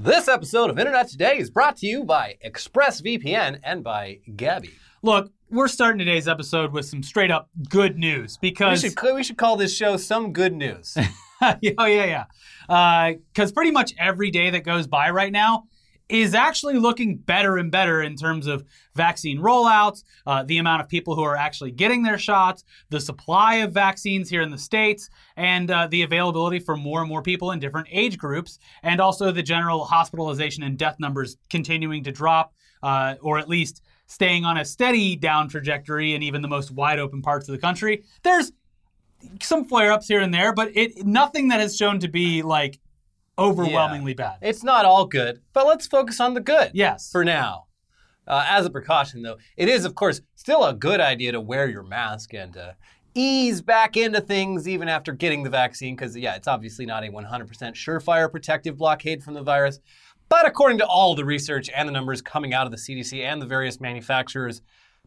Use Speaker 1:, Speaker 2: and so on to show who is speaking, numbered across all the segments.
Speaker 1: This episode of Internet Today is brought to you by ExpressVPN and by Gabi.
Speaker 2: Look, we're starting today's episode with some straight up good news
Speaker 1: We
Speaker 2: because.
Speaker 1: should, we should call this show Some Good News.
Speaker 2: oh, yeah, yeah. Uh, because pretty much every day that goes by right now is actually looking better and better in terms of vaccine rollouts, uh, the amount of people who are actually getting their shots, the supply of vaccines here in the States, and uh, the availability for more and more people in different age groups, and also the general hospitalization and death numbers continuing to drop, uh, or at least staying on a steady down trajectory in even the most wide open parts of the country. There's some flare ups here and there, but it nothing that has shown to be like overwhelmingly bad.
Speaker 1: it's not all good, but let's focus on the good
Speaker 2: Yes.
Speaker 1: for now. Uh, as a precaution, though, it is, of course, still a good idea to wear your mask and uh, ease back into things even after getting the vaccine, because, yeah, it's obviously not a 100% surefire protective blockade from the virus. But according to all the research and the numbers coming out of the CDC and the various manufacturers,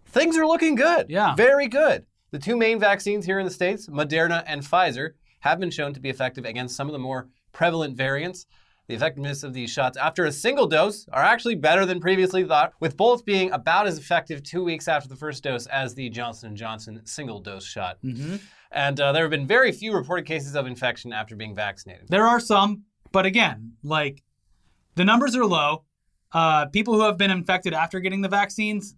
Speaker 1: things are looking good.
Speaker 2: Yeah.
Speaker 1: Very good. The two main vaccines here in the States, Moderna and Pfizer, have been shown to be effective against some of the more prevalent variants. The effectiveness of these shots after a single dose are actually better than previously thought, with both being about as effective two weeks after the first dose as the Johnson & Johnson single-dose shot. And uh, there have been very few reported cases of infection after being vaccinated.
Speaker 2: There are some, but again, like the numbers are low. Uh, people who have been infected after getting the vaccines,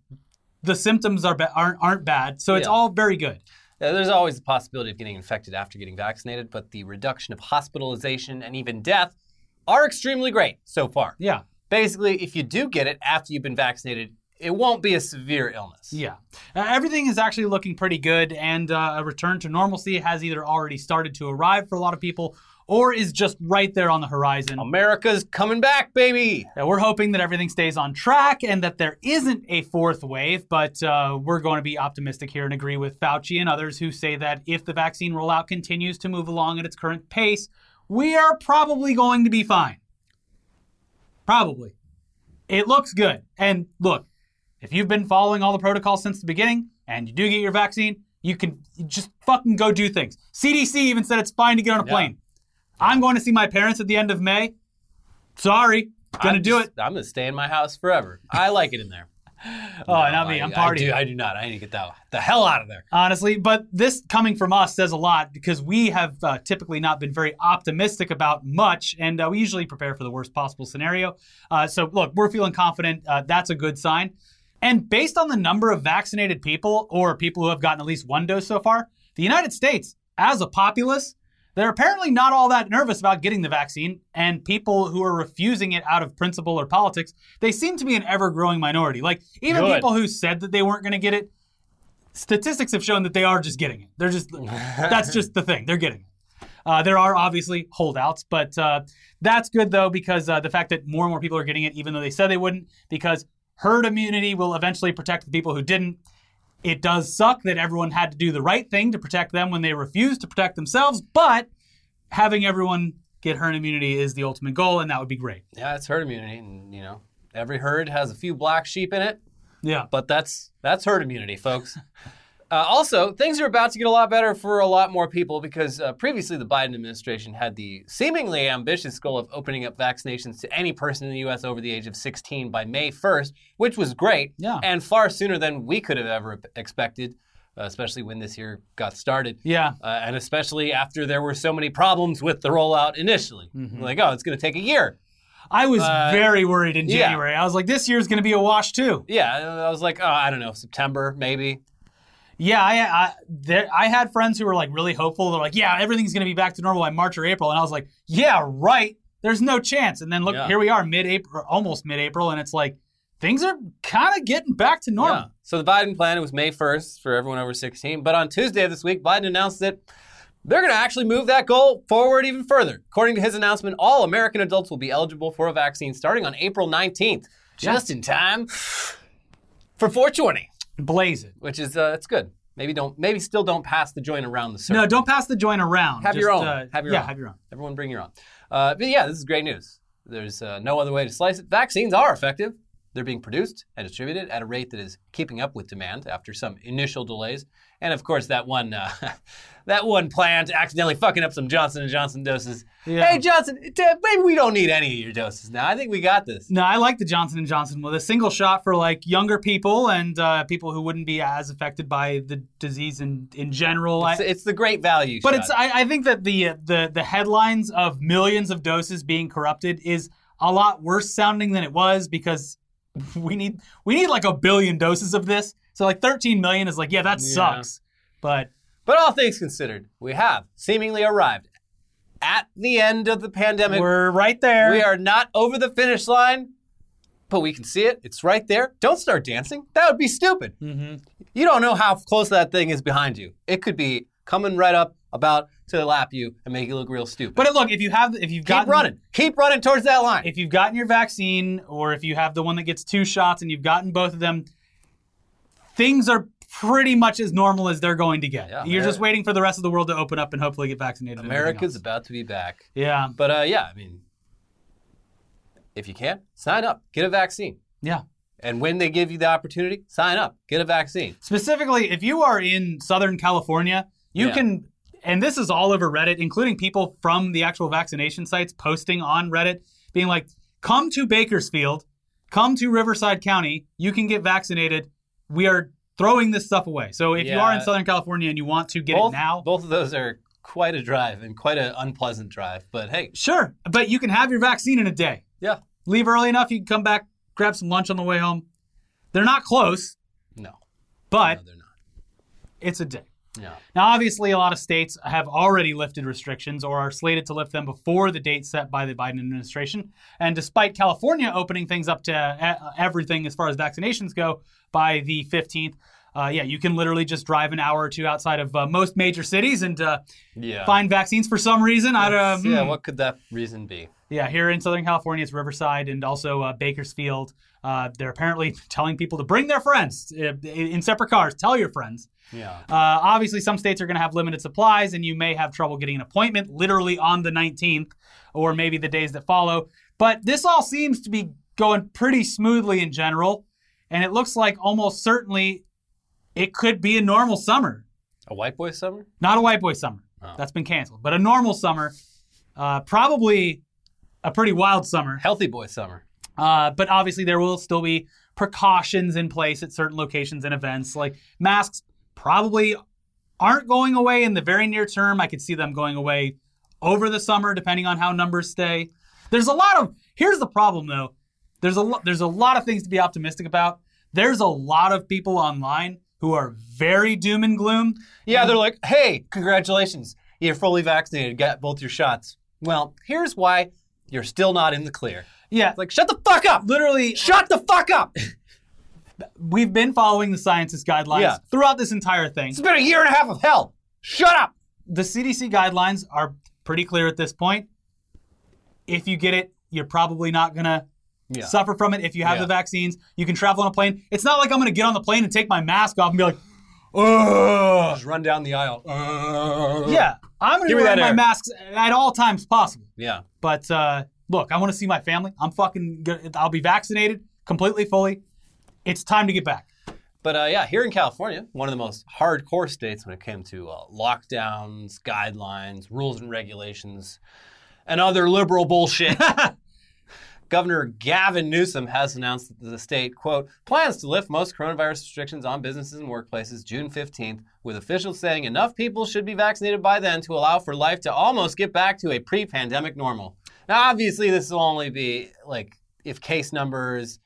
Speaker 2: the symptoms are ba- aren't aren't bad. So it's
Speaker 1: Yeah.
Speaker 2: all very good.
Speaker 1: There's always the possibility of getting infected after getting vaccinated, but the reduction of hospitalization and even death are extremely great so far.
Speaker 2: Yeah.
Speaker 1: Basically, if you do get it after you've been vaccinated, it won't be a severe illness.
Speaker 2: Yeah. Uh, everything is actually looking pretty good, and uh, a return to normalcy has either already started to arrive for a lot of people or is just right there on the horizon.
Speaker 1: America's coming back, baby.
Speaker 2: Uh, we're hoping that everything stays on track and that there isn't a fourth wave, but uh, we're going to be optimistic here and agree with Fauci and others who say that if the vaccine rollout continues to move along at its current pace, we are probably going to be fine. Probably. It looks good. And look, if you've been following all the protocols since the beginning and you do get your vaccine, you can just fucking go do things. CDC even said it's fine to get on a
Speaker 1: Yeah.
Speaker 2: plane. I'm going to see my parents at the end of May. Sorry, gonna
Speaker 1: I'm
Speaker 2: do
Speaker 1: just-
Speaker 2: it.
Speaker 1: I'm gonna stay in my house forever. I like it in there.
Speaker 2: Oh, not me.
Speaker 1: I,
Speaker 2: I'm
Speaker 1: I
Speaker 2: partying.
Speaker 1: do, I do not. I need to get the, the hell out of there.
Speaker 2: honestly. But this coming from us says a lot because we have uh, typically not been very optimistic about much, and uh, we usually prepare for the worst possible scenario. Uh, so, look, we're feeling confident. Uh, that's a good sign. And based on the number of vaccinated people or people who have gotten at least one dose so far, the United States, as a populace, they're apparently not all that nervous about getting the vaccine, and people who are refusing it out of principle or politics, they seem to be an ever growing minority. Like, even
Speaker 1: Good.
Speaker 2: people who said that they weren't going to get it, statistics have shown that they are just getting it. They're just that's just the thing. They're getting it. Uh, there are obviously holdouts, but uh, that's good though because uh, the fact that more and more people are getting it, even though they said they wouldn't, because herd immunity will eventually protect the people who didn't. It does suck that everyone had to do the right thing to protect them when they refused to protect themselves, but having everyone get herd immunity is the ultimate goal, and that would be great.
Speaker 1: Yeah, it's herd immunity, and you know, every herd has a few black sheep in it,
Speaker 2: Yeah.
Speaker 1: but that's that's herd immunity, folks. Uh, also, things are about to get a lot better for a lot more people because uh, previously the Biden administration had the seemingly ambitious goal of opening up vaccinations to any person in the U.S. over the age of 16 by May 1st, which was great
Speaker 2: Yeah.
Speaker 1: and far sooner than we could have ever expected, uh, especially when this year got started.
Speaker 2: Yeah.
Speaker 1: Uh, and especially after there were so many problems with the rollout initially. Like, oh, it's going to take a year.
Speaker 2: I was
Speaker 1: Uh,
Speaker 2: very worried in
Speaker 1: yeah.
Speaker 2: January. I was like, this year's going to be a wash too.
Speaker 1: Yeah, I was like, oh, I don't know, September maybe.
Speaker 2: Yeah, I I, there, I had friends who were like really hopeful. They're like, yeah, everything's gonna be back to normal by March or April, and I was like, yeah, right. There's no chance. And then look,
Speaker 1: Yeah.
Speaker 2: here we are, mid-April, almost mid-April, and it's like things are kind of getting back to normal.
Speaker 1: Yeah. So the Biden plan was May 1st for everyone over 16. But on Tuesday of this week, Biden announced that they're going to actually move that goal forward even further. According to his announcement, all American adults will be eligible for a vaccine starting on April 19th, just in time for 420,
Speaker 2: Blaze it.
Speaker 1: which is uh, it's good. Maybe don't maybe still don't pass the joint around the circle.
Speaker 2: No, don't pass the joint around.
Speaker 1: Have your own.
Speaker 2: uh,
Speaker 1: have your
Speaker 2: yeah,
Speaker 1: own.
Speaker 2: have your own.
Speaker 1: Everyone bring your own. Uh, but yeah, this is great news. There's uh, no other way to slice it. Vaccines are effective. They're being produced and distributed at a rate that is keeping up with demand after some initial delays. And of course, that one uh, that one plant accidentally fucking up some Johnson and Johnson doses.
Speaker 2: Yeah.
Speaker 1: Hey Johnson, t- maybe we don't need any of your doses now. I think we got this.
Speaker 2: No, I like the Johnson and Johnson with a single shot for like younger people and uh, people who wouldn't be as affected by the disease in in general.
Speaker 1: It's,
Speaker 2: I,
Speaker 1: it's the great value.
Speaker 2: but
Speaker 1: shot.
Speaker 2: it's I, I think that the the the headlines of millions of doses being corrupted is a lot worse sounding than it was because we need we need like a billion doses of this. So like 13 million is like yeah that
Speaker 1: Yeah.
Speaker 2: sucks. But
Speaker 1: But all things considered, we have seemingly arrived at the end of the pandemic.
Speaker 2: we're right there.
Speaker 1: We are not over the finish line, but we can see it. It's right there. Don't start dancing. That would be stupid.
Speaker 2: hmm
Speaker 1: You don't know how close that thing is behind you. It could be coming right up, about to lap you and make you look real stupid.
Speaker 2: But look, if you have if you've
Speaker 1: keep
Speaker 2: got
Speaker 1: running. Keep running towards that line.
Speaker 2: if you've gotten your vaccine or if you have the one that gets two shots and you've gotten both of them, things are pretty much as normal as they're going to get.
Speaker 1: Yeah,
Speaker 2: You're
Speaker 1: Ameri-
Speaker 2: just waiting for the rest of the world to open up and hopefully get vaccinated.
Speaker 1: America's about to be back.
Speaker 2: Yeah.
Speaker 1: But uh, yeah, I mean, if you can, sign up, get a vaccine.
Speaker 2: Yeah.
Speaker 1: And when they give you the opportunity, sign up, get a vaccine.
Speaker 2: Specifically, if you are in Southern California, you
Speaker 1: Yeah.
Speaker 2: can, and this is all over Reddit, including people from the actual vaccination sites posting on Reddit, being like, come to Bakersfield, come to Riverside County, you can get vaccinated. We are throwing this stuff away. So if you are in Southern California and you want to get
Speaker 1: both,
Speaker 2: it now,
Speaker 1: both of those are quite a drive and quite an unpleasant drive. But hey,
Speaker 2: sure, but you can have your vaccine in a day.
Speaker 1: yeah,
Speaker 2: Leave early enough, you can come back, grab some lunch on the way home. They're not close,
Speaker 1: no,
Speaker 2: but
Speaker 1: no, they're not.
Speaker 2: it's a day.
Speaker 1: No.
Speaker 2: Now, obviously, a lot of states have already lifted restrictions or are slated to lift them before the date set by the Biden administration. And despite California opening things up to uh, everything as far as vaccinations go by the 15th, uh, yeah, you can literally just drive an hour or two outside of uh, most major cities and uh,
Speaker 1: Yeah.
Speaker 2: find vaccines for some reason. I don't,
Speaker 1: yeah,
Speaker 2: hmm.
Speaker 1: what could that reason be?
Speaker 2: Yeah, here in Southern California, it's Riverside and also uh, Bakersfield. Uh, they're apparently telling people to bring their friends uh, in separate cars. Tell your friends.
Speaker 1: Yeah.
Speaker 2: Uh, obviously, some states are going to have limited supplies, and you may have trouble getting an appointment literally on the 19th or maybe the days that follow. But this all seems to be going pretty smoothly in general, and it looks like almost certainly it could be a normal summer.
Speaker 1: A white boy summer?
Speaker 2: Not a white boy summer.
Speaker 1: Oh.
Speaker 2: That's been canceled. But a normal summer, uh, probably a pretty wild summer.
Speaker 1: Healthy boy summer.
Speaker 2: Uh, but obviously, there will still be precautions in place at certain locations and events. Like masks probably aren't going away in the very near term. I could see them going away over the summer, depending on how numbers stay. There's a lot of. Here's the problem, though. There's a lo- there's a lot of things to be optimistic about. There's a lot of people online who are very doom and gloom.
Speaker 1: Yeah, they're like, hey, congratulations. You're fully vaccinated, got both your shots. Well, here's why you're still not in the clear.
Speaker 2: Yeah,
Speaker 1: It's like, shut the fuck up!
Speaker 2: literally,
Speaker 1: Shut the fuck up!
Speaker 2: we've been following the scientist guidelines
Speaker 1: Yeah.
Speaker 2: throughout this entire thing.
Speaker 1: It's been a year and a half of hell. Shut up!
Speaker 2: the CDC guidelines are pretty clear at this point. If you get it, you're probably not going to
Speaker 1: Yeah.
Speaker 2: suffer from it. If you have
Speaker 1: Yeah.
Speaker 2: the vaccines, you can travel on a plane. It's not like I'm going to get on the plane and take my mask off and be like, Ugh.
Speaker 1: Just run down the aisle.
Speaker 2: Yeah, I'm going to wear my
Speaker 1: air.
Speaker 2: masks at all times possible.
Speaker 1: Yeah.
Speaker 2: But uh, look, I want to see my family. I'm fucking good. I'll be vaccinated completely, fully. It's time to get back.
Speaker 1: But uh, yeah, here in California, one of the most hardcore states when it came to uh, lockdowns, guidelines, rules and regulations, and other liberal bullshit. Governor Gavin Newsom has announced that the state, quote, plans to lift most coronavirus restrictions on businesses and workplaces June 15th, with officials saying enough people should be vaccinated by then to allow for life to almost get back to a pre pandemic normal. Now, obviously, this will only be like if case numbers,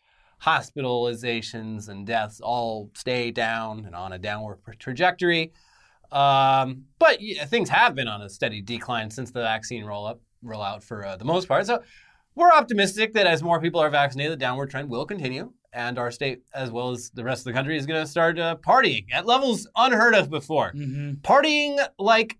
Speaker 1: hospitalizations, and deaths all stay down and on a downward trajectory. Um, but yeah, things have been on a steady decline since the vaccine roll up rollout for uh, the most part. So we're optimistic that as more people are vaccinated, the downward trend will continue, and our state, as well as the rest of the country, is going to start uh, partying at levels unheard of before.
Speaker 2: Mm-hmm.
Speaker 1: Partying like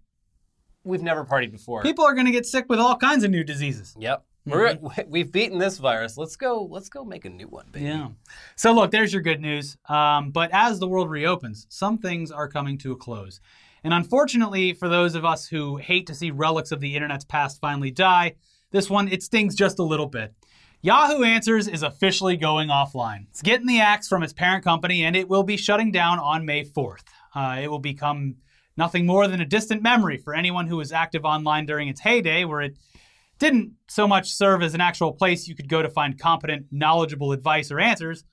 Speaker 1: we've never partied before.
Speaker 2: People are going to get sick with all kinds of new diseases.
Speaker 1: Yep. We're, we've beaten this virus. Let's go. Let's go make a new one, baby.
Speaker 2: Yeah. So look, there's your good news. Um, but as the world reopens, some things are coming to a close. And unfortunately, for those of us who hate to see relics of the internet's past finally die, this one it stings just a little bit. Yahoo Answers is officially going offline. It's getting the axe from its parent company, and it will be shutting down on May 4th. Uh, it will become nothing more than a distant memory for anyone who was active online during its heyday, where it didn't so much serve as an actual place you could go to find competent, knowledgeable advice or answers,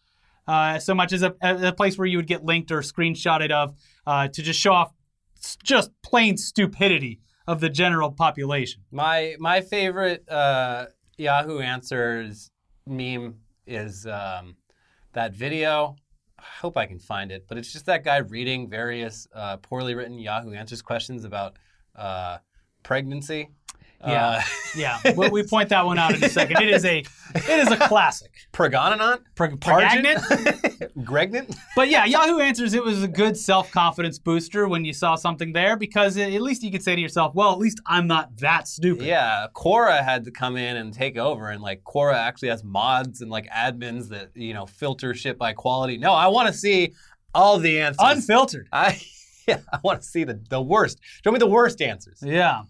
Speaker 2: uh, so much as a, a, place where you would get linked or screenshotted of uh, to just show off just plain stupidity of the general population.
Speaker 1: My my favorite uh, Yahoo Answers meme is um, that video. I hope I can find it, but it's just that guy reading various uh, poorly written Yahoo Answers questions about uh, pregnancy.
Speaker 2: Yeah, uh, yeah. we, we point that one out in a second. It is a, it is a classic.
Speaker 1: Pregnant,
Speaker 2: Pre- pregnant,
Speaker 1: Gregnant.
Speaker 2: But yeah, Yahoo Answers. It was a good self confidence booster when you saw something there because at least you could say to yourself, "Well, at least I'm not that stupid."
Speaker 1: Yeah, Quora had to come in and take over, and like Quora actually has mods and like admins that you know filter shit by quality. No, I want to see all the answers
Speaker 2: unfiltered.
Speaker 1: I yeah, I want to see the the worst. Show me the worst answers.
Speaker 2: Yeah.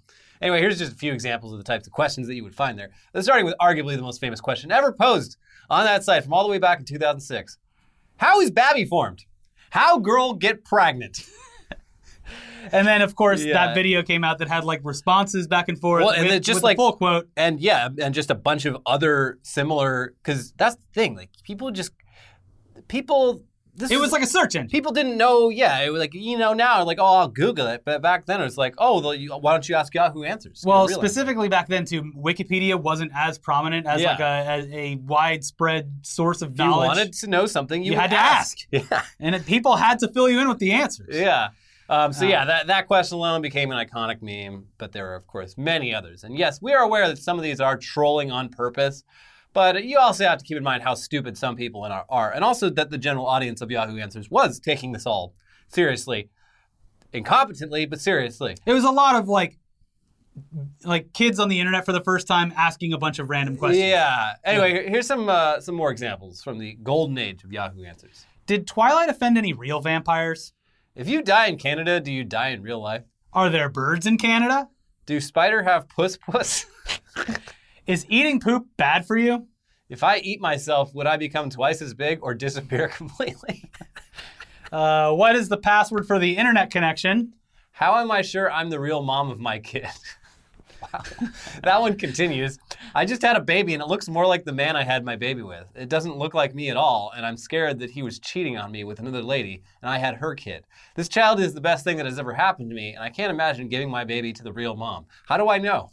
Speaker 1: Anyway, here's just a few examples of the types of questions that you would find there. Starting with arguably the most famous question ever posed on that site from all the way back in 2006. How is Babby formed? How girl get pregnant?
Speaker 2: and then, of course, yeah. that video came out that had like responses back and forth.
Speaker 1: Well, and
Speaker 2: with,
Speaker 1: just
Speaker 2: with
Speaker 1: like
Speaker 2: full quote,
Speaker 1: and yeah, and just a bunch of other similar. Because that's the thing, like people just people
Speaker 2: this it was like a search engine.
Speaker 1: People didn't know. Yeah, it was like you know now, like oh, I'll Google it. But back then, it was like oh, why don't you ask Yahoo Answers?
Speaker 2: Well, specifically back then, too, Wikipedia wasn't as prominent as yeah. like a, as a widespread source of knowledge.
Speaker 1: you wanted to know something, you,
Speaker 2: you had
Speaker 1: to
Speaker 2: ask.
Speaker 1: ask. Yeah,
Speaker 2: and it, people had to fill you in with the answers.
Speaker 1: Yeah. Um, so uh, yeah, that, that question alone became an iconic meme, but there are of course many others. And yes, we are aware that some of these are trolling on purpose. But you also have to keep in mind how stupid some people are, are, and also that the general audience of Yahoo Answers was taking this all seriously, incompetently, but seriously.
Speaker 2: It was a lot of like, like kids on the internet for the first time asking a bunch of random questions.
Speaker 1: Yeah. Anyway, yeah. here's some uh, some more examples from the golden age of Yahoo Answers.
Speaker 2: Did Twilight offend any real vampires?
Speaker 1: If you die in Canada, do you die in real life?
Speaker 2: Are there birds in Canada?
Speaker 1: Do spider have puss puss?
Speaker 2: Is eating poop bad for you?
Speaker 1: If I eat myself, would I become twice as big or disappear completely?
Speaker 2: uh, what is the password for the internet connection?
Speaker 1: How am I sure I'm the real mom of my kid? wow. That one continues. I just had a baby and it looks more like the man I had my baby with. It doesn't look like me at all, and I'm scared that he was cheating on me with another lady and I had her kid. This child is the best thing that has ever happened to me, and I can't imagine giving my baby to the real mom. How do I know?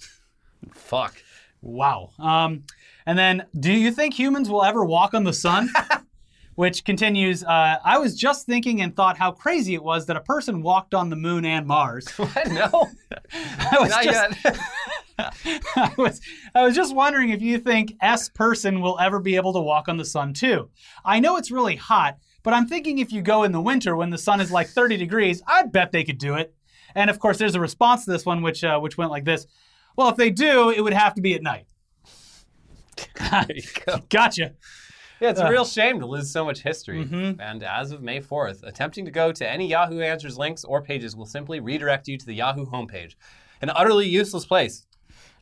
Speaker 1: Fuck.
Speaker 2: Wow. Um, and then, do you think humans will ever walk on the sun? Which continues, uh, I was just thinking and thought how crazy it was that a person walked on the moon and Mars.
Speaker 1: What? No.
Speaker 2: I was Not just, yet. I was I was just wondering if you think S person will ever be able to walk on the sun too. I know it's really hot, but I'm thinking if you go in the winter when the sun is like 30 degrees, I bet they could do it. And of course, there's a response to this one which uh, which went like this. Well, if they do, it would have to be at night. go. gotcha.
Speaker 1: Yeah, it's a real shame to lose so much history. Mm-hmm. And as of May 4th, attempting to go to any Yahoo Answers links or pages will simply redirect you to the Yahoo homepage. An utterly useless place.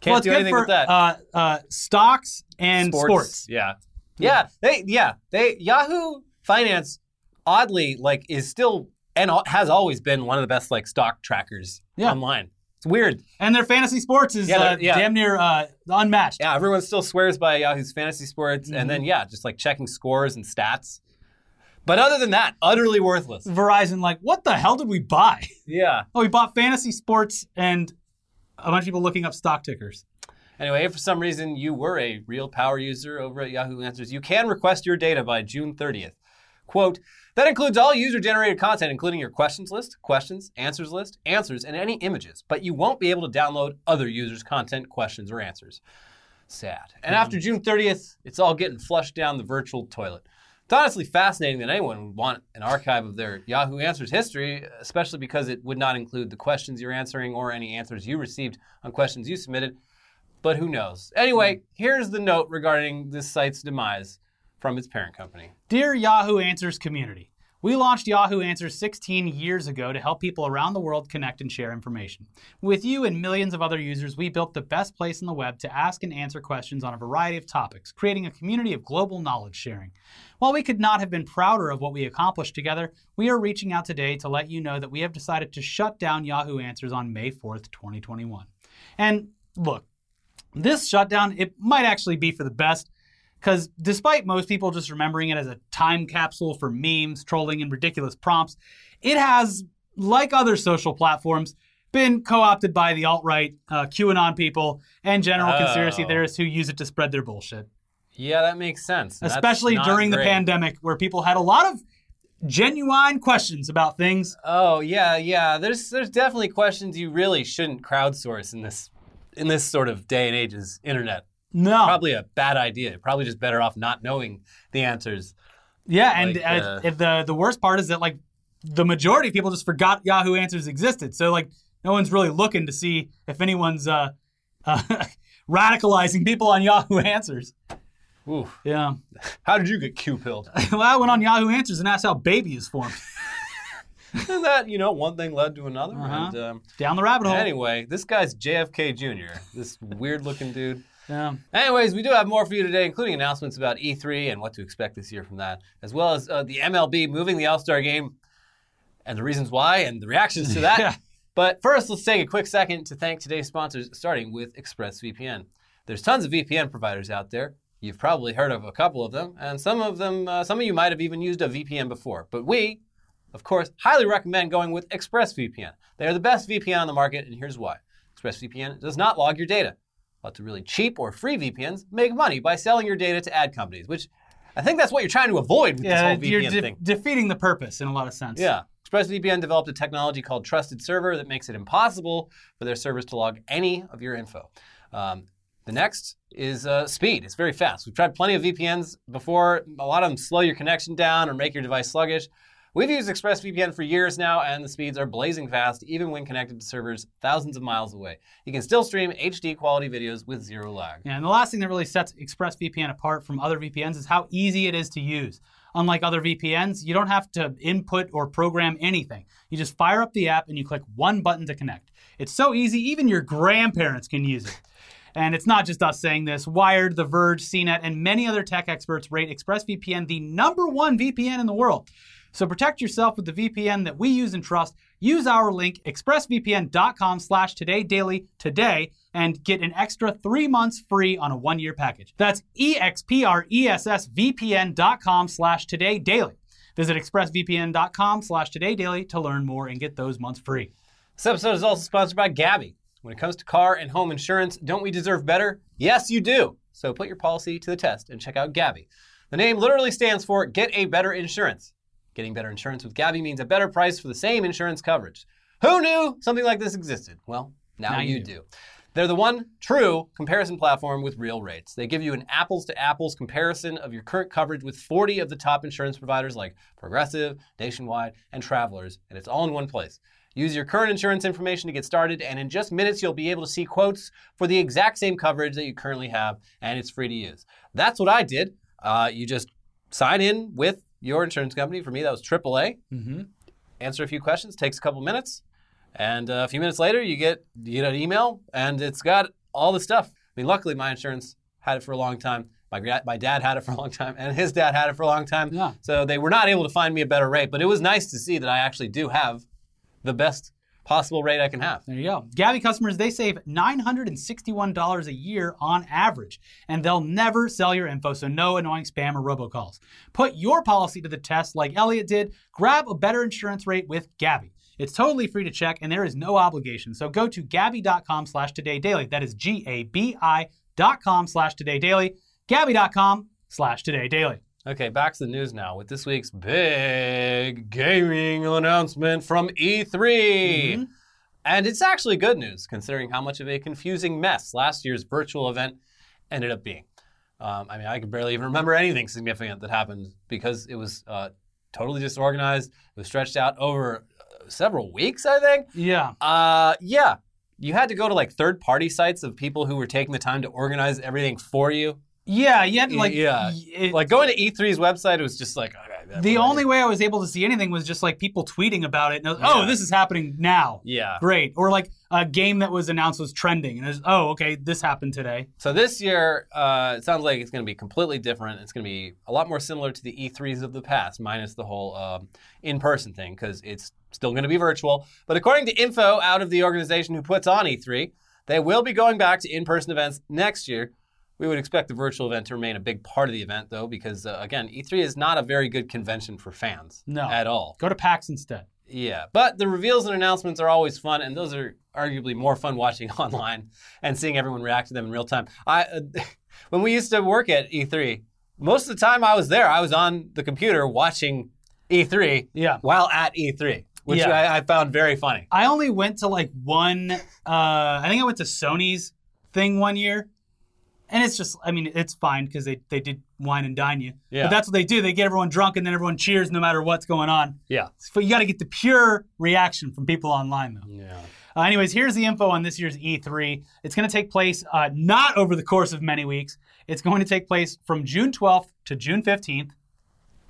Speaker 1: Can't
Speaker 2: well,
Speaker 1: do anything
Speaker 2: for,
Speaker 1: with that.
Speaker 2: Uh, uh, stocks and sports. sports.
Speaker 1: Yeah. yeah. They yeah, they Yahoo Finance oddly like is still and has always been one of the best like stock trackers yeah. online. It's weird.
Speaker 2: And their fantasy sports is yeah, uh, yeah. damn near uh, unmatched.
Speaker 1: Yeah, everyone still swears by Yahoo's fantasy sports, mm-hmm. and then yeah, just like checking scores and stats. But other than that, utterly worthless.
Speaker 2: Verizon, like, what the hell did we buy?
Speaker 1: Yeah.
Speaker 2: Oh, we bought fantasy sports and a bunch of people looking up stock tickers.
Speaker 1: Anyway, if for some reason you were a real power user over at Yahoo Answers, you can request your data by June 30th. Quote, that includes all user generated content, including your questions list, questions, answers list, answers, and any images, but you won't be able to download other users' content, questions, or answers. Sad. And mm-hmm. after June 30th, it's all getting flushed down the virtual toilet. It's honestly fascinating that anyone would want an archive of their Yahoo Answers history, especially because it would not include the questions you're answering or any answers you received on questions you submitted. But who knows? Anyway, here's the note regarding this site's demise from its parent company.
Speaker 2: Dear Yahoo Answers community, We launched Yahoo Answers 16 years ago to help people around the world connect and share information. With you and millions of other users, we built the best place on the web to ask and answer questions on a variety of topics, creating a community of global knowledge sharing. While we could not have been prouder of what we accomplished together, we are reaching out today to let you know that we have decided to shut down Yahoo Answers on May 4th, 2021. And look, this shutdown, it might actually be for the best because despite most people just remembering it as a time capsule for memes, trolling, and ridiculous prompts, it has, like other social platforms, been co opted by the alt right, uh, QAnon people, and general
Speaker 1: Oh.
Speaker 2: conspiracy theorists who use it to spread their bullshit.
Speaker 1: Yeah, that makes sense.
Speaker 2: Especially during the pandemic, where people had a lot of genuine questions about things.
Speaker 1: Oh yeah, yeah. There's there's definitely questions you really shouldn't crowdsource in this in this sort of day and age's internet.
Speaker 2: No.
Speaker 1: Probably a bad idea. You're probably just better off not knowing the answers.
Speaker 2: Yeah, and
Speaker 1: Like,
Speaker 2: uh,
Speaker 1: uh,
Speaker 2: if the the worst part is that like the majority of people just forgot Yahoo Answers existed. So like no one's really looking to see if anyone's uh, uh, radicalizing people on Yahoo Answers.
Speaker 1: Ooh.
Speaker 2: Yeah.
Speaker 1: How did you get Q pilled?
Speaker 2: well, I went on Yahoo Answers and asked how baby is formed.
Speaker 1: and that you know one thing led to another.
Speaker 2: Uh-huh.
Speaker 1: And um,
Speaker 2: Down the rabbit hole.
Speaker 1: anyway, this guy's JFK Jr. This weird looking dude.
Speaker 2: Yeah.
Speaker 1: Anyways, we do have more for you today, including announcements about E3 and what to expect this year from that, as well as uh, the MLB moving the All Star game and the reasons why and the reactions to that.
Speaker 2: Yeah.
Speaker 1: But first, let's take a quick second to thank today's sponsors, starting with ExpressVPN. There's tons of VPN providers out there. You've probably heard of a couple of them, and some of them, uh, some of you might have even used a VPN before. But we, of course, highly recommend going with ExpressVPN. They are the best VPN on the market, and here's why. ExpressVPN does not log your data. Lots of really cheap or free VPNs make money by selling your data to ad companies, which I think that's what you're trying to avoid with this
Speaker 2: Yeah,
Speaker 1: whole
Speaker 2: you're
Speaker 1: VPN
Speaker 2: de-
Speaker 1: thing.
Speaker 2: defeating the purpose in a lot of sense.
Speaker 1: Yeah. ExpressVPN developed a technology called Trusted Server that makes it impossible for their servers to log any of your info. Um, the next is uh, speed. It's very fast. We've tried plenty of VPNs before. A lot of them slow your connection down or make your device sluggish. We've used ExpressVPN for years now, and the speeds are blazing fast, even when connected to servers thousands of miles away. You can still stream HD quality videos with zero lag.
Speaker 2: Yeah, and the last thing that really sets ExpressVPN apart from other VPNs is how easy it is to use. Unlike other VPNs, you don't have to input or program anything. You just fire up the app and you click one button to connect. It's so easy, even your grandparents can use it. And it's not just us saying this. Wired, The Verge, CNET, and many other tech experts rate ExpressVPN the number one VPN in the world. So protect yourself with the VPN that we use and trust. Use our link, expressvpn.com slash today daily today, and get an extra three months free on a one-year package. That's expressvpn.com slash today daily. Visit expressvpn.com slash today daily to learn more and get those months free.
Speaker 1: This episode is also sponsored by Gabi. When it comes to car and home insurance, don't we deserve better? Yes, you do. So put your policy to the test and check out Gabi. The name literally stands for Get a Better Insurance. Getting better insurance with Gabi means a better price for the same insurance coverage. Who knew something like this existed? Well, now,
Speaker 2: Now
Speaker 1: you,
Speaker 2: you
Speaker 1: do. They're the one true comparison platform with real rates. They give you an apples to apples comparison of your current coverage with 40 of the top insurance providers like Progressive, Nationwide, and Travelers, and it's all in one place. Use your current insurance information to get started, and in just minutes, you'll be able to see quotes for the exact same coverage that you currently have, and it's free to use. That's what I did. Uh, you just sign in with your insurance company. For me, that was AAA.
Speaker 2: Mm-hmm.
Speaker 1: Answer a few questions, takes a couple minutes, and uh, a few minutes later, you get you get an email, and it's got all the stuff. I mean, luckily, my insurance had it for a long time. My, my dad had it for a long time, and his dad had it for a long time.
Speaker 2: Yeah.
Speaker 1: So they were not able to find me a better rate, but it was nice to see that I actually do have the best possible rate I can have.
Speaker 2: There you go. Gabi customers, they save $961 a year on average, and they'll never sell your info, so no annoying spam or robocalls. Put your policy to the test like Elliot did. Grab a better insurance rate with Gabi. It's totally free to check, and there is no obligation. So go to gabi.com slash today daily. That is G-A-B-I dot com slash today daily. Gabi.com slash today daily.
Speaker 1: Okay, back to the news now with this week's big gaming announcement from E3.
Speaker 2: Mhm.
Speaker 1: And it's actually good news considering how much of a confusing mess last year's virtual event ended up being. Um, I mean, I can barely even remember anything significant that happened because it was uh, totally disorganized. It was stretched out over uh, several weeks, I think.
Speaker 2: Yeah.
Speaker 1: Uh, yeah. You had to go to like third party sites of people who were taking the time to organize everything for you.
Speaker 2: Yeah, to, like,
Speaker 1: Yeah.
Speaker 2: it-
Speaker 1: Like going to E3's website, it was just like, okay,
Speaker 2: The only way I was able to see anything was just like people tweeting about it. And was, oh,
Speaker 1: Yeah.
Speaker 2: this is happening now.
Speaker 1: Yeah.
Speaker 2: Great. Or like a game that was announced was trending. And it was, oh, okay, this happened today.
Speaker 1: So this year, uh, it sounds like it's going to be completely different. It's going to be a lot more similar to the E3s of the past, minus the whole um, in-person thing, because it's still going to be virtual. But according to info out of the organization who puts on E3, they will be going back to in-person events next year. We would expect the virtual event to remain a big part of the event, though, because uh, again, E3 is not a very good convention for fans
Speaker 2: No.
Speaker 1: at all.
Speaker 2: Go to PAX instead.
Speaker 1: Yeah, but the reveals and announcements are always fun, and those are arguably more fun watching online and seeing everyone react to them in real time. I, uh, when we used to work at E3, most of the time I was there, I was on the computer watching E3
Speaker 2: Yeah.
Speaker 1: while at E3, which
Speaker 2: Yeah.
Speaker 1: I, I found very funny.
Speaker 2: I only went to like one, uh, I think I went to Sony's thing one year. And it's just, I mean, it's fine because they, they did wine and dine you.
Speaker 1: Yeah.
Speaker 2: But that's what they do. They get everyone drunk and then everyone cheers no matter what's going on.
Speaker 1: Yeah.
Speaker 2: But you got to get the pure reaction from people online, though.
Speaker 1: Yeah.
Speaker 2: Uh, anyways, here's the info on this year's E3. It's going to take place uh, not over the course of many weeks. It's going to take place from June 12th to June 15th.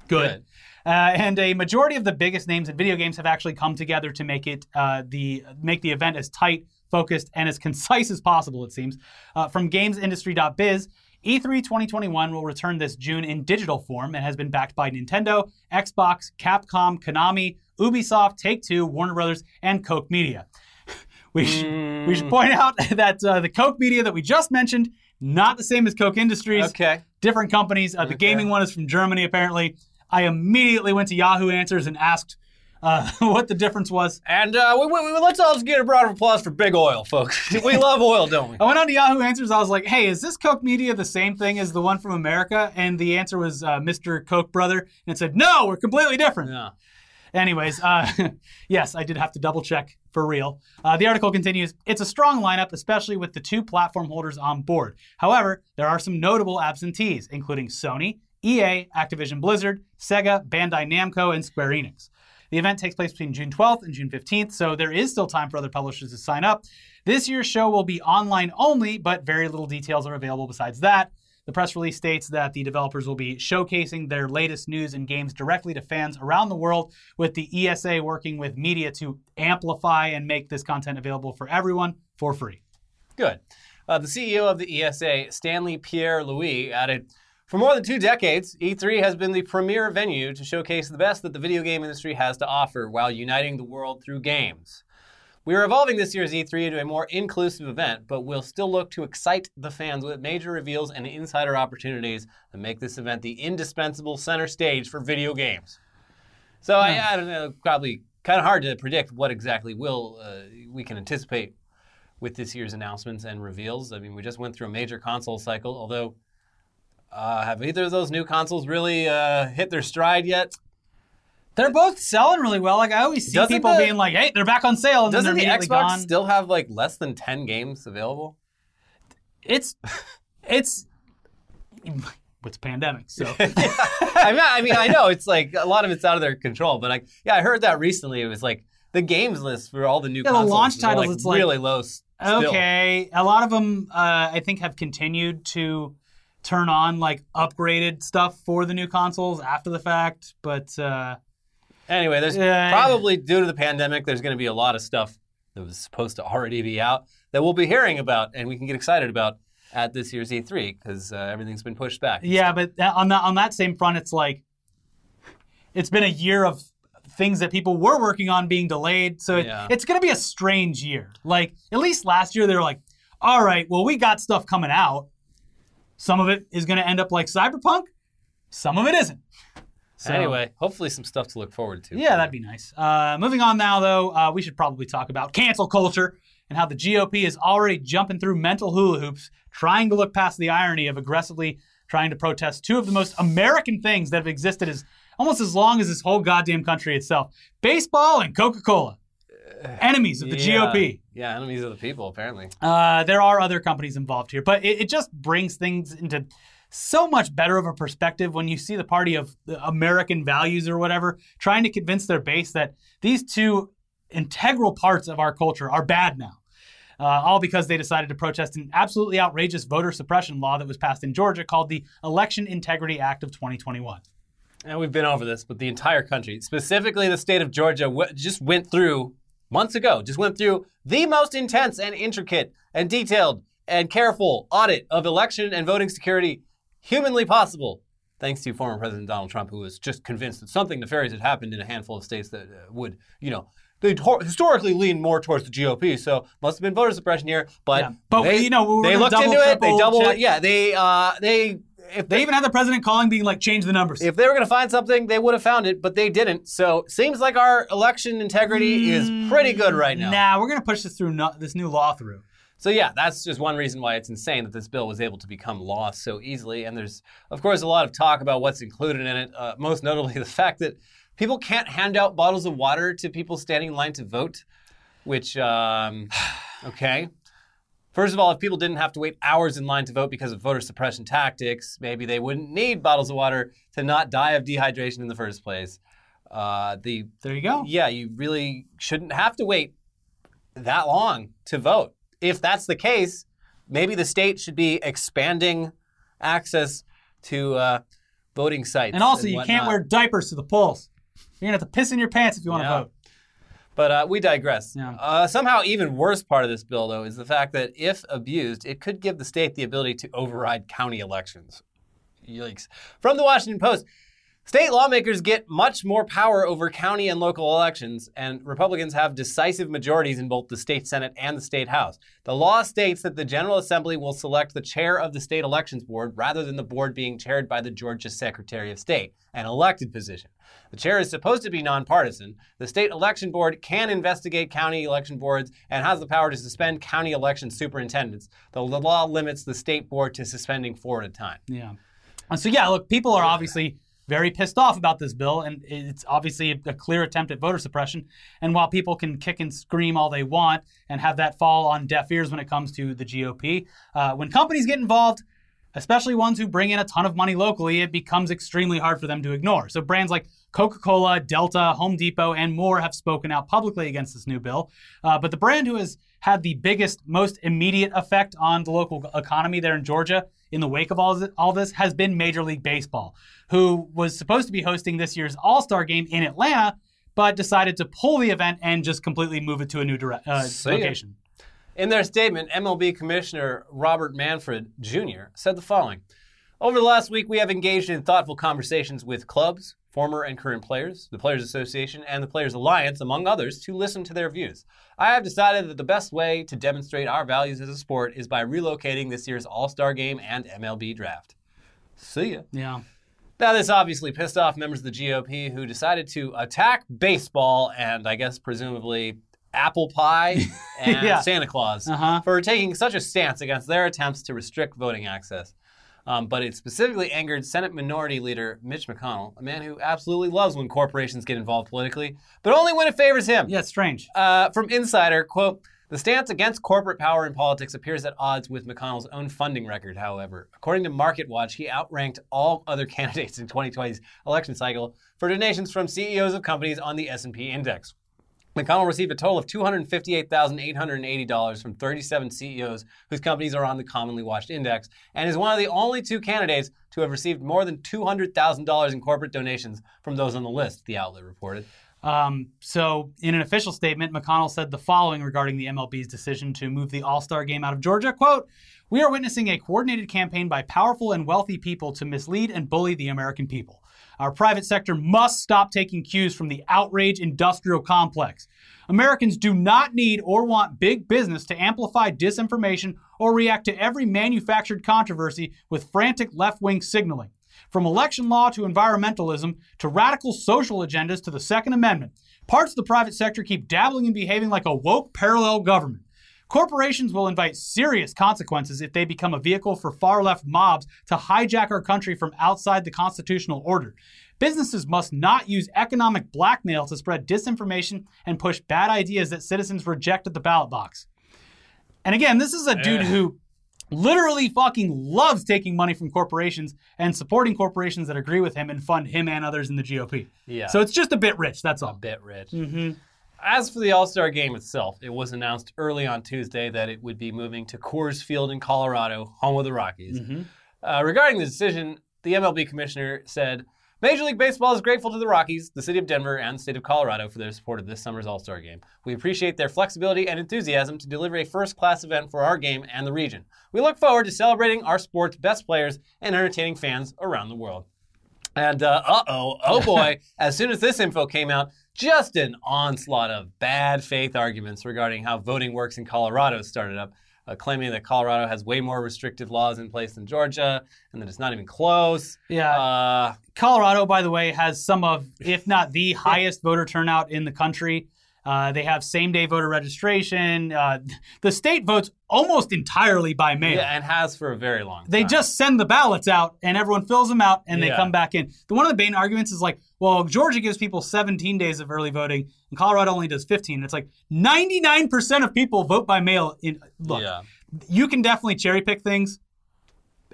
Speaker 2: Good. Uh, and a majority of the biggest names in video games have actually come together to make it uh, the make the event as tight, focused, and as concise as possible. It seems. Uh, from GamesIndustry.biz, E3 2021 will return this June in digital form and has been backed by Nintendo, Xbox, Capcom, Konami, Ubisoft, Take Two, Warner Brothers, and Koch Media. We should, we should point out that uh, the Koch Media that we just mentioned, not the same as Koch Industries
Speaker 1: Okay.
Speaker 2: different companies. Uh, the gaming one is from Germany, apparently. I immediately went to Yahoo Answers and asked uh, what the difference was.
Speaker 1: And uh, we, we, let's all just get a round of applause for Big Oil, folks. we love oil, don't we?
Speaker 2: I went on to Yahoo Answers. I was like, "Hey, is this Koch Media the same thing as the one from America?" And the answer was uh, Mr. Koch brother, and it said, "No, we're completely different."
Speaker 1: Yeah.
Speaker 2: Anyways, uh, yes, I did have to double check for real. Uh, the article continues It's a strong lineup, especially with the two platform holders on board. However, there are some notable absentees, including Sony, EA, Activision Blizzard, Sega, Bandai Namco, and Square Enix. The event takes place between June 12th and June 15th, so there is still time for other publishers to sign up. This year's show will be online only, but very little details are available besides that. The press release states that the developers will be showcasing their latest news and games directly to fans around the world, with the ESA working with media to amplify and make this content available for everyone for free.
Speaker 1: Good. Uh, the CEO of the ESA, Stanley Pierre Louis, added For more than two decades, E3 has been the premier venue to showcase the best that the video game industry has to offer while uniting the world through games. We are evolving this year's E3 into a more inclusive event, but we'll still look to excite the fans with major reveals and insider opportunities that make this event the indispensable center stage for video games. So I, I don't know, probably kind of hard to predict what exactly will uh, we can anticipate with this year's announcements and reveals. I mean, we just went through a major console cycle, although uh, have either of those new consoles really uh, hit their stride yet?
Speaker 2: They're both selling really well. Like I always see
Speaker 1: Doesn't
Speaker 2: people
Speaker 1: the-
Speaker 2: being like, "Hey, they're back on sale," and
Speaker 1: Doesn't the Xbox
Speaker 2: gone.
Speaker 1: still have like less than 10 games available?
Speaker 2: it's, it's, it's pandemic, so
Speaker 1: I mean, I mean, I know it's like a lot of it's out of their control, but like, yeah, I heard that recently. It was like the games list for all the new
Speaker 2: Yeah, the launch titles,
Speaker 1: like,
Speaker 2: it's like-
Speaker 1: really low. s- Still.
Speaker 2: Okay, a lot of them uh, I think have continued to turn on like upgraded stuff for the new consoles after the fact, but uh,
Speaker 1: Anyway, there's
Speaker 2: Yeah.
Speaker 1: probably due to the pandemic, there's going to be a lot of stuff that was supposed to already be out that we'll be hearing about and we can get excited about at this year's E3 because uh, everything's been pushed back.
Speaker 2: yeah, but on that on that same front, it's like it's been a year of things that people were working on being delayed, so it-
Speaker 1: Yeah.
Speaker 2: it's going to be a strange year. Like at least last year, they were like, "All right, well, we got stuff coming out. Some of it is going to end up like Cyberpunk, some of it isn't." So-
Speaker 1: Anyway, hopefully some stuff to look forward to.
Speaker 2: Yeah, that'd be nice. Uh, moving on now, though, uh, we should probably talk about cancel culture and how the GOP is already jumping through mental hula hoops, trying to look past the irony of aggressively trying to protest two of the most American things that have existed as almost as long as this whole goddamn country itself: baseball and Coca-Cola. Enemies of the
Speaker 1: Yeah.
Speaker 2: GOP.
Speaker 1: Yeah, enemies of the people, apparently.
Speaker 2: Uh, there are other companies involved here, but it, it just brings things into so much better of a perspective when you see the party of the American values or whatever trying to convince their base that these two integral parts of our culture are bad now. Uh, all because they decided to protest an absolutely outrageous voter suppression law that was passed in Georgia called the Election Integrity Act of 2021.
Speaker 1: and we've been over this, but the entire country, specifically the state of Georgia, w- just went through months ago, just went through the most intense and intricate and detailed and careful audit of election and voting security humanly possible. Thanks to former President Donald Trump, who was just convinced that something nefarious had happened in a handful of states that uh, would, you know, they historically lean more towards the GOP, so must have been voter suppression here. But,
Speaker 2: Yeah. But,
Speaker 1: they,
Speaker 2: you know, we
Speaker 1: they looked into it. They double,
Speaker 2: check.
Speaker 1: yeah, they, uh, they, if
Speaker 2: They even had the president calling, being like, change the numbers.
Speaker 1: if they were going to find something, they would have found it, but they didn't. So seems like our election integrity is pretty good right now.
Speaker 2: Nah, we're gonna push this through no, this new law through.
Speaker 1: So yeah, that's just one reason why it's insane that this bill was able to become law so easily. And there's, of course, a lot of talk about what's included in it. Uh, most notably, the fact that people can't hand out bottles of water to people standing in line to vote. Which, um, okay. First of all, if people didn't have to wait hours in line to vote because of voter suppression tactics, maybe they wouldn't need bottles of water to not die of dehydration in the first place. Uh, the
Speaker 2: There you go.
Speaker 1: yeah, you really shouldn't have to wait that long to vote. If that's the case, maybe the state should be expanding access to uh, voting sites.
Speaker 2: And also, you can't wear diapers to the polls. You're gonna have to piss in your pants if you want to
Speaker 1: Yeah.
Speaker 2: vote.
Speaker 1: But uh, we digress.
Speaker 2: Yeah.
Speaker 1: Uh, somehow, even worse part of this bill, though, is the fact that if abused, it could give the state the ability to override county elections. Yikes. From the Washington Post. State lawmakers get much more power over county and local elections, and Republicans have decisive majorities in both the state Senate and the state House. The law states that the General Assembly will select the chair of the state elections board rather than the board being chaired by the Georgia Secretary of State, an elected position. The chair is supposed to be nonpartisan. The state election board can investigate county election boards and has the power to suspend county election superintendents, the law limits the state board to suspending four at a time.
Speaker 2: Yeah. And so yeah, look, people are obviously very pissed off about this bill, and it's obviously a, a clear attempt at voter suppression. And while people can kick and scream all they want and have that fall on deaf ears when it comes to the GOP, uh, when companies get involved, especially ones who bring in a ton of money locally, it becomes extremely hard for them to ignore. So brands like Coca-Cola, Delta, Home Depot, and more have spoken out publicly against this new bill. Uh, but the brand who has had the biggest, most immediate effect on the local economy there in Georgia in the wake of all, this, all this has been Major League Baseball, who was supposed to be hosting this year's All Star game in Atlanta, but decided to pull the event and just completely move it to a new dire- uh, location.
Speaker 1: In their statement, MLB Commissioner Robert Manfred Jr. said the following Over the last week, we have engaged in thoughtful conversations with clubs, former and current players, the Players Association, and the Players Alliance, among others, to listen to their views. I have decided that the best way to demonstrate our values as a sport is by relocating this year's All Star game and MLB draft. See ya.
Speaker 2: Yeah.
Speaker 1: Now, this obviously pissed off members of the GOP who decided to attack baseball and, I guess, presumably apple pie and
Speaker 2: Yeah.
Speaker 1: Santa Claus
Speaker 2: Uh-huh.
Speaker 1: for taking such a stance against their attempts to restrict voting access. Um, but it specifically angered Senate Minority Leader Mitch McConnell, a man who absolutely loves when corporations get involved politically, but only when it favors him.
Speaker 2: Yeah, it's strange.
Speaker 1: Uh, from Insider, quote, the stance against corporate power in politics appears at odds with McConnell's own funding record, however. According to MarketWatch, he outranked all other candidates in 2020's election cycle for donations from CEOs of companies on the S&P index. McConnell received a total of $258,880 from 37 CEOs whose companies are on the commonly watched index, and is one of the only two candidates to have received more than $200,000 in corporate donations from those on the list, the outlet reported.
Speaker 2: Um, so, in an official statement, McConnell said the following regarding the MLB's decision to move the All Star game out of Georgia quote, We are witnessing a coordinated campaign by powerful and wealthy people to mislead and bully the American people. Our private sector must stop taking cues from the outrage industrial complex. Americans do not need or want big business to amplify disinformation or react to every manufactured controversy with frantic left wing signaling. From election law to environmentalism to radical social agendas to the Second Amendment, parts of the private sector keep dabbling and behaving like a woke parallel government. Corporations will invite serious consequences if they become a vehicle for far left mobs to hijack our country from outside the constitutional order. Businesses must not use economic blackmail to spread disinformation and push bad ideas that citizens reject at the ballot box. And again, this is a dude who literally fucking loves taking money from corporations and supporting corporations that agree with him and fund him and others in the GOP.
Speaker 1: Yeah.
Speaker 2: So it's just a bit rich, that's all.
Speaker 1: a bit rich.
Speaker 2: Mm-hmm.
Speaker 1: As for the All Star game itself, it was announced early on Tuesday that it would be moving to Coors Field in Colorado, home of the Rockies.
Speaker 2: Mm-hmm.
Speaker 1: Uh, regarding the decision, the MLB commissioner said, Major League Baseball is grateful to the Rockies, the city of Denver, and the state of Colorado for their support of this summer's All Star game. We appreciate their flexibility and enthusiasm to deliver a first class event for our game and the region. We look forward to celebrating our sport's best players and entertaining fans around the world. And uh oh, oh boy, as soon as this info came out, just an onslaught of bad faith arguments regarding how voting works in Colorado started up uh, claiming that Colorado has way more restrictive laws in place than Georgia and that it's not even close.
Speaker 2: Yeah.
Speaker 1: Uh,
Speaker 2: Colorado, by the way, has some of, if not the highest voter turnout in the country. Uh, they have same day voter registration. Uh, the state votes almost entirely by mail.
Speaker 1: yeah, and has for a very long time.
Speaker 2: They just send the ballots out and everyone fills them out and they come back in. The one of the main arguments is like, well, Georgia gives people 17 days of early voting and Colorado only does 15. It's like 99% of people vote by mail. In look,
Speaker 1: Yeah.
Speaker 2: you can definitely cherry pick things,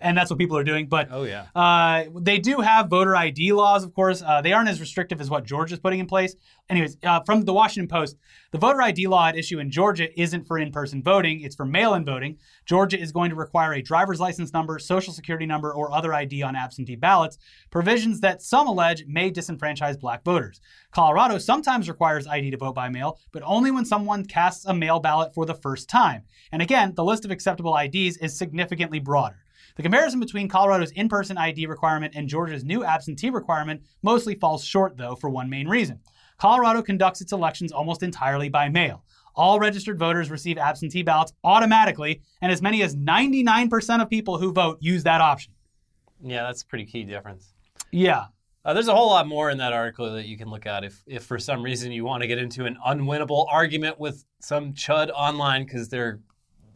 Speaker 2: and that's what people are doing. But
Speaker 1: Oh, yeah.
Speaker 2: uh, they do have voter ID laws, of course. Uh, they aren't as restrictive as what Georgia's putting in place. Anyways, uh, from the Washington Post, the voter ID law at issue in Georgia isn't for in person voting, it's for mail in voting. Georgia is going to require a driver's license number, social security number, or other ID on absentee ballots, provisions that some allege may disenfranchise black voters. Colorado sometimes requires ID to vote by mail, but only when someone casts a mail ballot for the first time. And again, the list of acceptable IDs is significantly broader. The comparison between Colorado's in person ID requirement and Georgia's new absentee requirement mostly falls short, though, for one main reason. Colorado conducts its elections almost entirely by mail. All registered voters receive absentee ballots automatically, and as many as 99% of people who vote use that option.
Speaker 1: Yeah, that's a pretty key difference.
Speaker 2: Yeah.
Speaker 1: Uh, there's a whole lot more in that article that you can look at if, if for some reason you want to get into an unwinnable argument with some chud online because they're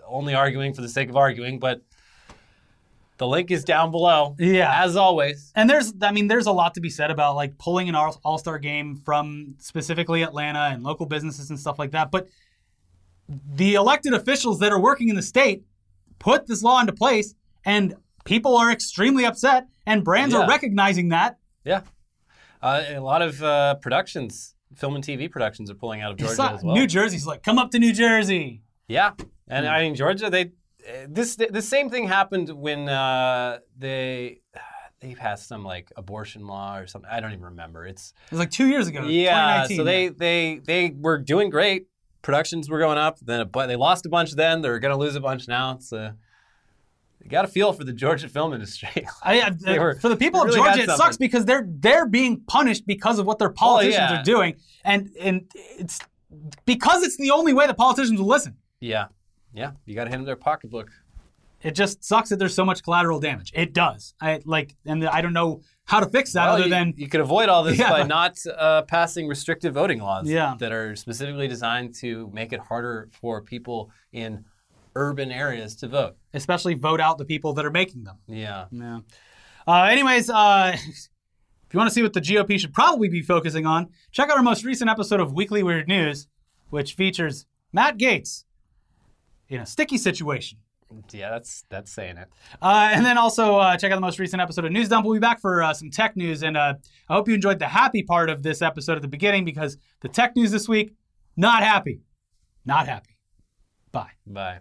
Speaker 1: only arguing for the sake of arguing. But the link is down below,
Speaker 2: Yeah.
Speaker 1: as always.
Speaker 2: And there's, I mean, there's a lot to be said about like pulling an All Star game from specifically Atlanta and local businesses and stuff like that. But the elected officials that are working in the state put this law into place, and people are extremely upset, and brands
Speaker 1: Yeah.
Speaker 2: are recognizing that.
Speaker 1: Yeah. Uh, a lot of uh, productions, film and TV productions, are pulling out of Georgia
Speaker 2: not-
Speaker 1: as well.
Speaker 2: New Jersey's like, come up to New Jersey.
Speaker 1: Yeah, and. I mean Georgia. They this the same thing happened when uh, they they passed some like abortion law or something. I don't even remember. It's
Speaker 2: It was like two years ago.
Speaker 1: yeah.
Speaker 2: 2019,
Speaker 1: So they they they were doing great. Productions were going up. Then a, bu- they lost a bunch. Then they're going to lose a bunch now. It's uh, you got to feel for the Georgia film industry.
Speaker 2: I, I-
Speaker 1: were-
Speaker 2: for the people of Georgia, it sucks because they're they're being punished because of what their politicians
Speaker 1: yeah.
Speaker 2: are doing, and and it's because it's the only way the politicians will listen.
Speaker 1: yeah, yeah. You got to hand them their pocketbook.
Speaker 2: It just sucks that there's so much collateral damage. It does. I like, and I don't know how to fix that
Speaker 1: Well,
Speaker 2: other
Speaker 1: you,
Speaker 2: than
Speaker 1: you could avoid all this
Speaker 2: Yeah,
Speaker 1: by not uh, passing restrictive voting laws
Speaker 2: Yeah.
Speaker 1: that are specifically designed to make it harder for people in urban areas to vote.
Speaker 2: especially vote out the people that are making them.
Speaker 1: Yeah.
Speaker 2: Yeah. Uh, anyways, uh, if you want to see what the GOP should probably be focusing on, check out our most recent episode of Weekly Weird News, which features Matt Gaetz in a sticky situation.
Speaker 1: Yeah, that's that's saying it.
Speaker 2: Uh, and then also uh, check out the most recent episode of News Dump. We'll be back for uh, some tech news, and uh, I hope you enjoyed the happy part of this episode at the beginning because the tech news this week, not happy, not happy. Bye.
Speaker 1: Bye.